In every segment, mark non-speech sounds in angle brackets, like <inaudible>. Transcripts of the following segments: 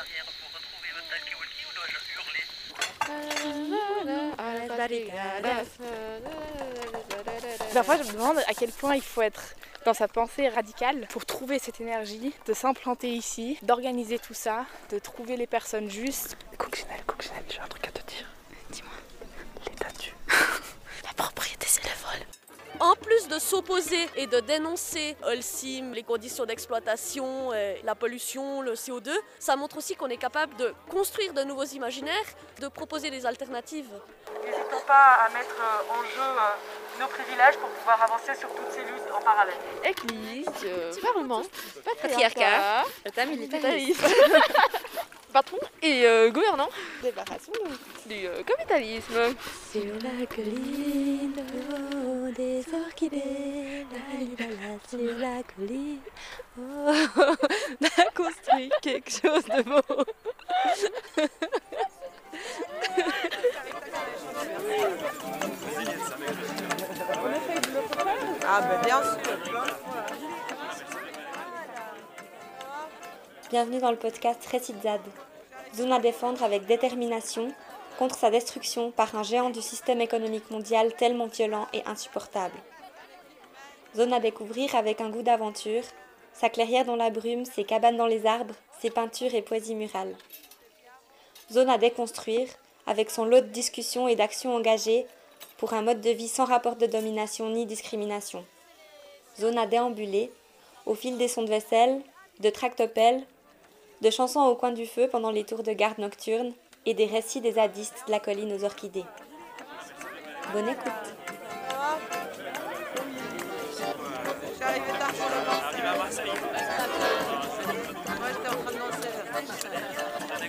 barrière pour retrouver votre talkie-walkie ou dois-je hurler Parfois, je me demande à quel point il faut être dans sa pensée radicale pour trouver cette énergie, de s'implanter ici, d'organiser tout ça, de trouver les personnes justes. Coccinelle, Coccinelle, j'ai un truc à te dire. Dis-moi. L'état tu. La propriété, c'est le vol. En plus de s'opposer et de dénoncer Holcim, les conditions d'exploitation, euh, la pollution, le CO2, ça montre aussi qu'on est capable de construire de nouveaux imaginaires, de proposer des alternatives. N'hésitons pas à mettre euh, en jeu euh, nos privilèges pour pouvoir avancer sur toutes ces luttes en parallèle. Église, euh, Parlement, Patriarcat, totalitarisme, <laughs> patron et euh, gouvernant. Débarrassons-nous du euh, capitalisme. Sur la colline, des orchidées, la, la, la, sur la colline. On a construit quelque chose de beau. Ah ben bien sûr. Bienvenue dans le podcast Récitzade. Zone à défendre avec détermination contre sa destruction par un géant du système économique mondial tellement violent et insupportable. Zone à découvrir avec un goût d'aventure, sa clairière dans la brume, ses cabanes dans les arbres, ses peintures et poésies murales. Zone à déconstruire avec son lot de discussions et d'actions engagées pour un mode de vie sans rapport de domination ni discrimination. Zone à déambuler au fil des sons de vaisselle, de tractopelles, de chansons au coin du feu pendant les tours de garde nocturnes et des récits des zadistes de la colline aux orchidées. Bonne écoute.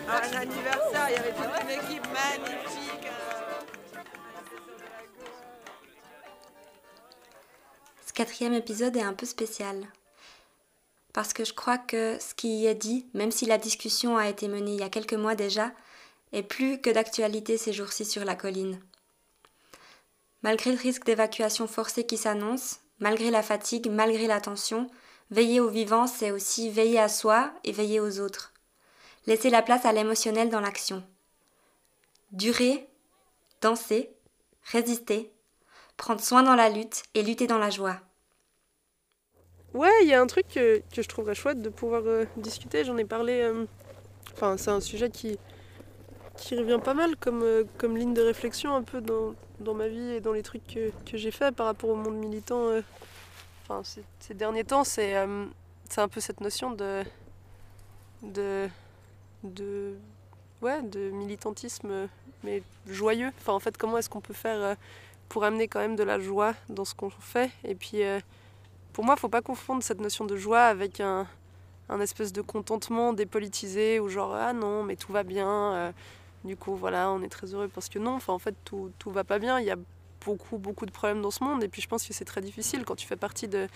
Un anniversaire, il y avait toute une équipe magnifique. Ce quatrième épisode est un peu spécial. Parce que je crois que ce qui y est dit, même si la discussion a été menée il y a quelques mois déjà, est plus que d'actualité ces jours-ci sur la colline. Malgré le risque d'évacuation forcée qui s'annonce, malgré la fatigue, malgré la tension, veiller aux vivants, c'est aussi veiller à soi et veiller aux autres. Laisser la place à l'émotionnel dans l'action. Durer, danser, résister, prendre soin dans la lutte et lutter dans la joie. Ouais, il y a un truc que, je trouverais chouette de pouvoir euh, discuter. J'en ai parlé. euh, Enfin, c'est un sujet qui, qui revient pas mal comme, euh, comme ligne de réflexion un peu dans, dans ma vie et dans les trucs que, que j'ai fait par rapport au monde militant. euh. Enfin, ces, derniers temps, c'est euh, un peu cette notion de. de. de. ouais, de militantisme, mais joyeux. Enfin, en fait, comment est-ce qu'on peut faire euh, pour amener quand même de la joie dans ce qu'on fait? Et puis. euh, pour moi, faut pas confondre cette notion de joie avec un, un espèce de contentement dépolitisé où genre ah non mais tout va bien. Du coup voilà on est très heureux parce que non. En fait tout tout va pas bien. Il y a beaucoup beaucoup de problèmes dans ce monde et puis je pense que c'est très difficile quand tu fais partie de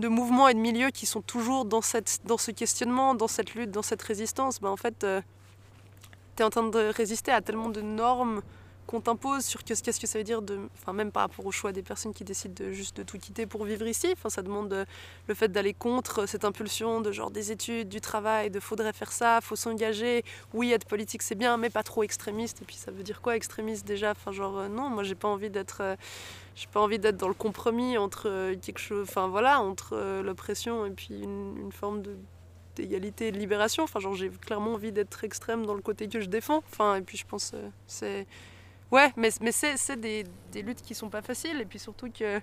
mouvements et de milieux qui sont toujours dans cette dans ce questionnement, dans cette lutte, dans cette résistance. Ben en fait tu es en train de résister à tellement de normes qu'on t'impose sur qu'est-ce que ça veut dire enfin même par rapport au choix des personnes qui décident de juste de tout quitter pour vivre ici. Enfin ça demande euh, le fait d'aller contre cette impulsion de genre des études du travail de faudrait faire ça faut s'engager. Oui être politique c'est bien mais pas trop extrémiste. Et puis ça veut dire quoi extrémiste déjà? Enfin genre euh, non moi j'ai pas envie d'être euh, j'ai pas envie d'être dans le compromis entre euh, quelque chose enfin voilà entre euh, l'oppression et puis une, forme d'égalité et de libération. Enfin genre j'ai clairement envie d'être extrême dans le côté que je défends. Enfin et puis je pense euh, c'est Ouais, mais, c'est des, luttes qui sont pas faciles. Et puis surtout que,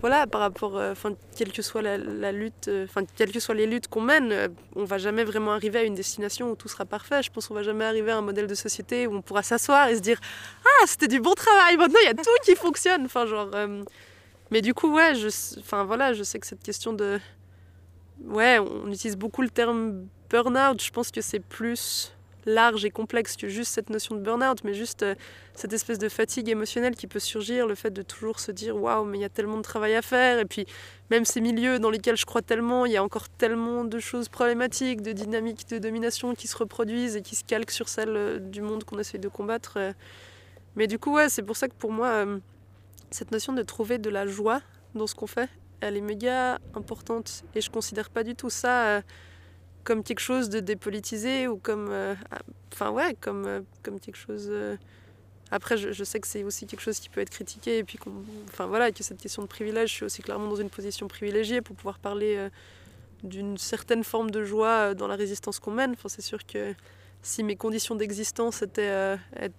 voilà, par rapport, euh, enfin, quelle que soit la, lutte, euh, enfin, quelles que soient les luttes qu'on mène, euh, on va jamais vraiment arriver à une destination où tout sera parfait. Je pense qu'on va jamais arriver à un modèle de société où on pourra s'asseoir et se dire Ah, c'était du bon travail, maintenant il y a tout qui fonctionne. Enfin, genre. euh, Mais du coup, ouais, je, voilà, je sais que cette question de. Ouais, on utilise beaucoup le terme burn-out. Je pense que c'est plus large et complexe que juste cette notion de burn-out, mais juste euh, cette espèce de fatigue émotionnelle qui peut surgir, le fait de toujours se dire waouh, mais il y a tellement de travail à faire, et puis même ces milieux dans lesquels je crois tellement, il y a encore tellement de choses problématiques, de dynamiques de domination qui se reproduisent et qui se calquent sur celles euh, du monde qu'on essaye de combattre. euh. Mais du coup, ouais, c'est pour ça que pour moi, cette notion de trouver de la joie dans ce qu'on fait, elle est méga importante, et je considère pas du tout ça. Comme quelque chose de dépolitisé ou comme. euh, Enfin, ouais, comme, euh, comme quelque chose. euh, Après, je, sais que c'est aussi quelque chose qui peut être critiqué, et puis. Enfin, voilà, que cette question de privilège, je suis aussi clairement dans une position privilégiée pour pouvoir parler d'une certaine forme de joie dans la résistance qu'on mène. Enfin, c'est sûr que si mes conditions d'existence étaient,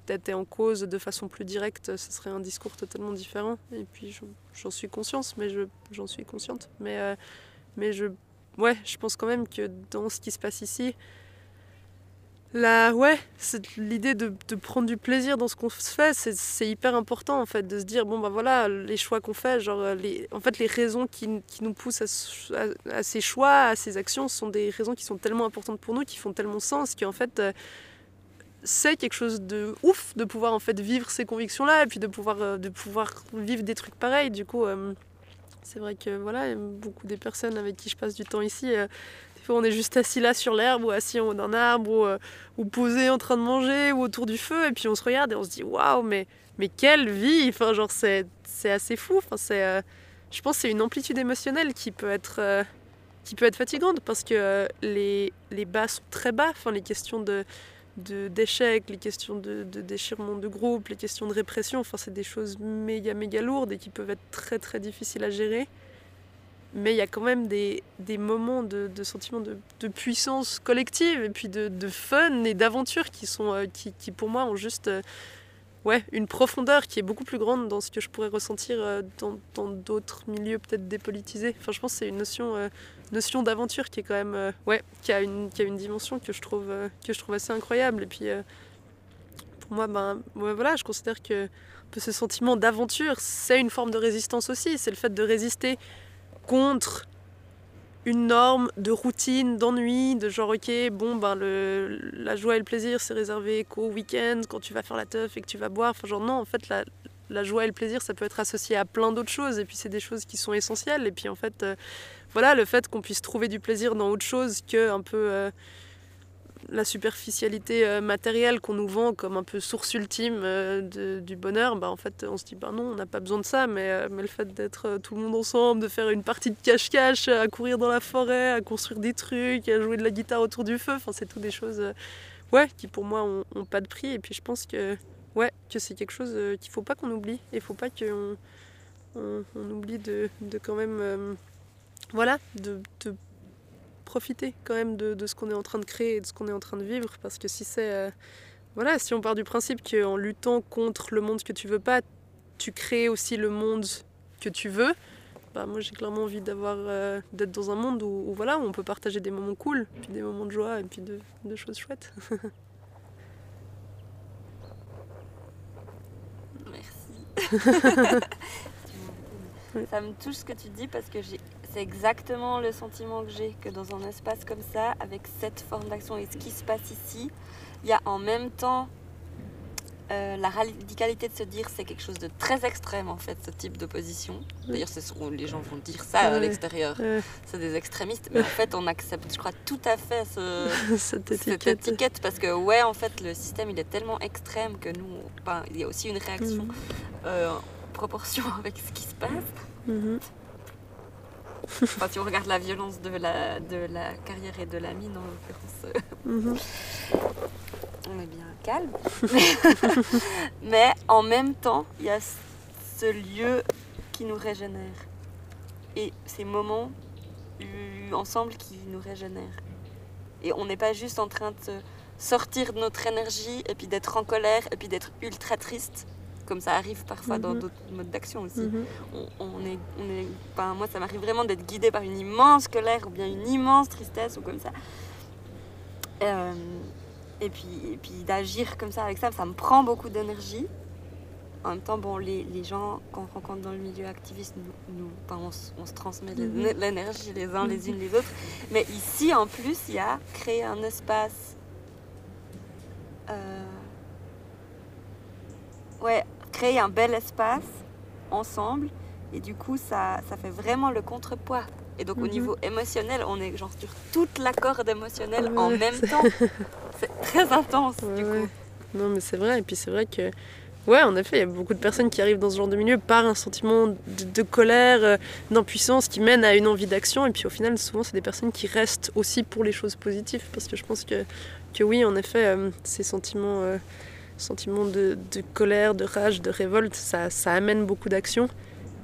étaient- en cause de façon plus directe, ce serait un discours totalement différent. Et puis j'en- suis consciente, mais je, j'en suis consciente. Mais, mais je, ouais, je pense quand même que dans ce qui se passe ici, ouais, l'idée de, prendre du plaisir dans ce qu'on se fait, c'est, hyper important en fait, de se dire bon ben voilà, les choix qu'on fait, genre euh, les, en fait les raisons qui, qui nous poussent à, ce- à- à ces choix, à ces actions, sont des raisons qui sont tellement importantes pour nous, qui font tellement sens, qu'en fait euh, c'est quelque chose de ouf de pouvoir en fait vivre ces convictions là et puis de pouvoir euh, de pouvoir vivre des trucs pareils. Du coup c'est vrai que voilà beaucoup des personnes avec qui je passe du temps ici euh, des fois on est juste assis là sur l'herbe ou assis en haut d'un arbre ou, euh, posé en train de manger ou autour du feu et puis on se regarde et on se dit waouh mais mais quelle vie! Enfin genre c'est assez fou. Enfin c'est euh, je pense que c'est une amplitude émotionnelle qui peut être euh, qui peut être fatigante parce que les, les bas sont très bas. Enfin les questions de- d'échecs, les questions de, de déchirement de groupe, les questions de répression, enfin c'est des choses méga méga lourdes et qui peuvent être très très difficiles à gérer. Mais il y a quand même des, des moments de, de sentiment de, de puissance collective et puis de, fun et d'aventure qui sont euh, qui, qui pour moi ont juste euh, ouais, une profondeur qui est beaucoup plus grande dans ce que je pourrais ressentir euh, dans dans d'autres milieux peut-être dépolitisés. Enfin je pense que c'est une notion euh, notion d'aventure qui est quand même euh, ouais qui a une qui a une dimension que je trouve euh, que je trouve assez incroyable. Et puis euh, pour moi ben voilà je considère que ce sentiment d'aventure c'est une forme de résistance aussi. C'est le fait de résister contre une norme de routine d'ennui de genre ok bon ben le la joie et le plaisir c'est réservé qu'au week-end quand tu vas faire la teuf et que tu vas boire. Enfin genre non en fait la la joie et le plaisir, ça peut être associé à plein d'autres choses, et puis c'est des choses qui sont essentielles. Et puis en fait, euh, voilà, le fait qu'on puisse trouver du plaisir dans autre chose que un peu euh, la superficialité euh, matérielle qu'on nous vend comme un peu source ultime du bonheur, bah en fait, on se dit, bah non, on n'a pas besoin de ça, mais, mais le fait d'être tout le monde ensemble, de faire une partie de cache-cache, à courir dans la forêt, à construire des trucs, à jouer de la guitare autour du feu, enfin, c'est tout des choses, ouais, qui pour moi ont, ont pas de prix. Et puis je pense que ouais, que c'est quelque chose euh, qu'il faut pas qu'on oublie. Et faut pas qu'on on, oublie de, quand même, euh, voilà, de, de profiter quand même de, ce qu'on est en train de créer et de ce qu'on est en train de vivre. Parce que si c'est, euh, voilà, si on part du principe qu'en luttant contre le monde que tu veux pas, tu crées aussi le monde que tu veux. Bah, moi j'ai clairement envie d'avoir d'être dans un monde où, voilà on peut partager des moments cool puis des moments de joie et puis de choses chouettes <laughs> <laughs> Ça me touche ce que tu dis parce que c'est exactement le sentiment que j'ai que dans un espace comme ça, avec cette forme d'action et ce qui se passe ici, il y a en même temps euh, la radicalité de se dire c'est quelque chose de très extrême en fait ce type d'opposition. D'ailleurs c'est ce où les gens vont dire ça à l'extérieur. C'est des extrémistes, mais en fait on accepte, je crois, tout à fait ce, <laughs> cette cette étiquette. parce que ouais en fait le système il est tellement extrême que nous il y a aussi une réaction Mhm. Euh, en proportion <laughs> avec ce qui se passe. Mhm. enfin, si on regarde la violence de la, de la carrière et de la mine en l'occurrence euh, Mhm. <laughs> on est bien calme. <laughs> Mais en même temps il y a ce- lieu qui nous régénère. Et ces moments euh, ensemble qui nous régénèrent. Et on n'est pas juste en train de sortir de notre énergie et puis d'être en colère et puis d'être ultra triste comme ça arrive parfois dans Mhm. d'autres modes d'action aussi Mhm. on, on est, on est enfin, moi ça m'arrive vraiment d'être guidée par une immense colère ou bien une immense tristesse ou comme ça Euh, et puis, et puis d'agir comme ça avec ça ça me prend beaucoup d'énergie en même temps bon les, les gens qu'on rencontre dans le milieu activiste nous, on, se- on se transmet Mhm. l'énergie les uns les unes les autres mais ici en plus il y a créer un espace euh, ouais créer un bel espace ensemble et du coup ça, ça fait vraiment le contrepoids et donc au Mhm. niveau émotionnel on est genre sur toute la corde émotionnelle en même temps <laughs> c'est très intense Ouais, du ouais. coup Non, mais c'est vrai. Et puis c'est vrai que Ouais, en effet, il y a beaucoup de personnes qui arrivent dans ce genre de milieu par un sentiment de, de colère, euh, d'impuissance qui mène à une envie d'action. Et puis au final, souvent, c'est des personnes qui restent aussi pour les choses positives. Parce que je pense que, que oui, en effet, euh, ces sentiments, euh, sentiments de, de colère, de rage, de révolte, ça, ça amène beaucoup d'action.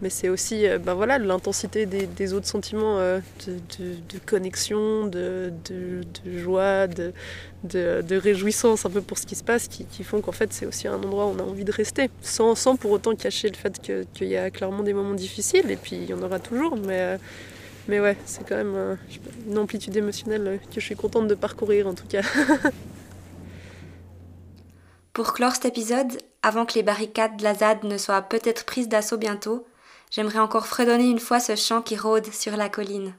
Mais c'est aussi euh, ben voilà, l'intensité des, autres sentiments euh, de, connexion, de, joie, de, réjouissance un peu pour ce qui se passe qui, font qu'en fait c'est aussi un endroit où on a envie de rester sans, pour autant cacher le fait qu'il y a clairement des moments difficiles et puis il y en aura toujours mais, euh, mais ouais c'est quand même une amplitude émotionnelle que je suis contente de parcourir en tout cas. <laughs> Pour clore cet épisode, avant que les barricades de la ZAD ne soient peut-être prises d'assaut bientôt, j'aimerais encore fredonner une fois ce chant qui rôde sur la colline.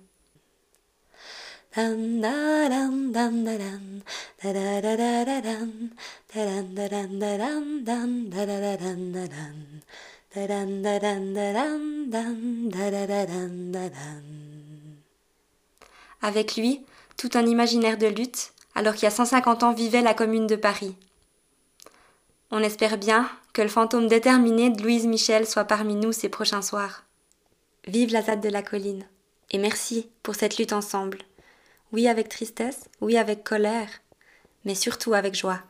Avec lui, tout un imaginaire de lutte, alors qu'il y a 150 ans vivait la commune de Paris. On espère bien que le fantôme déterminé de Louise Michel soit parmi nous ces prochains soirs. Vive la ZAD de la colline. Et merci pour cette lutte ensemble. Oui avec tristesse, oui avec colère, mais surtout avec joie.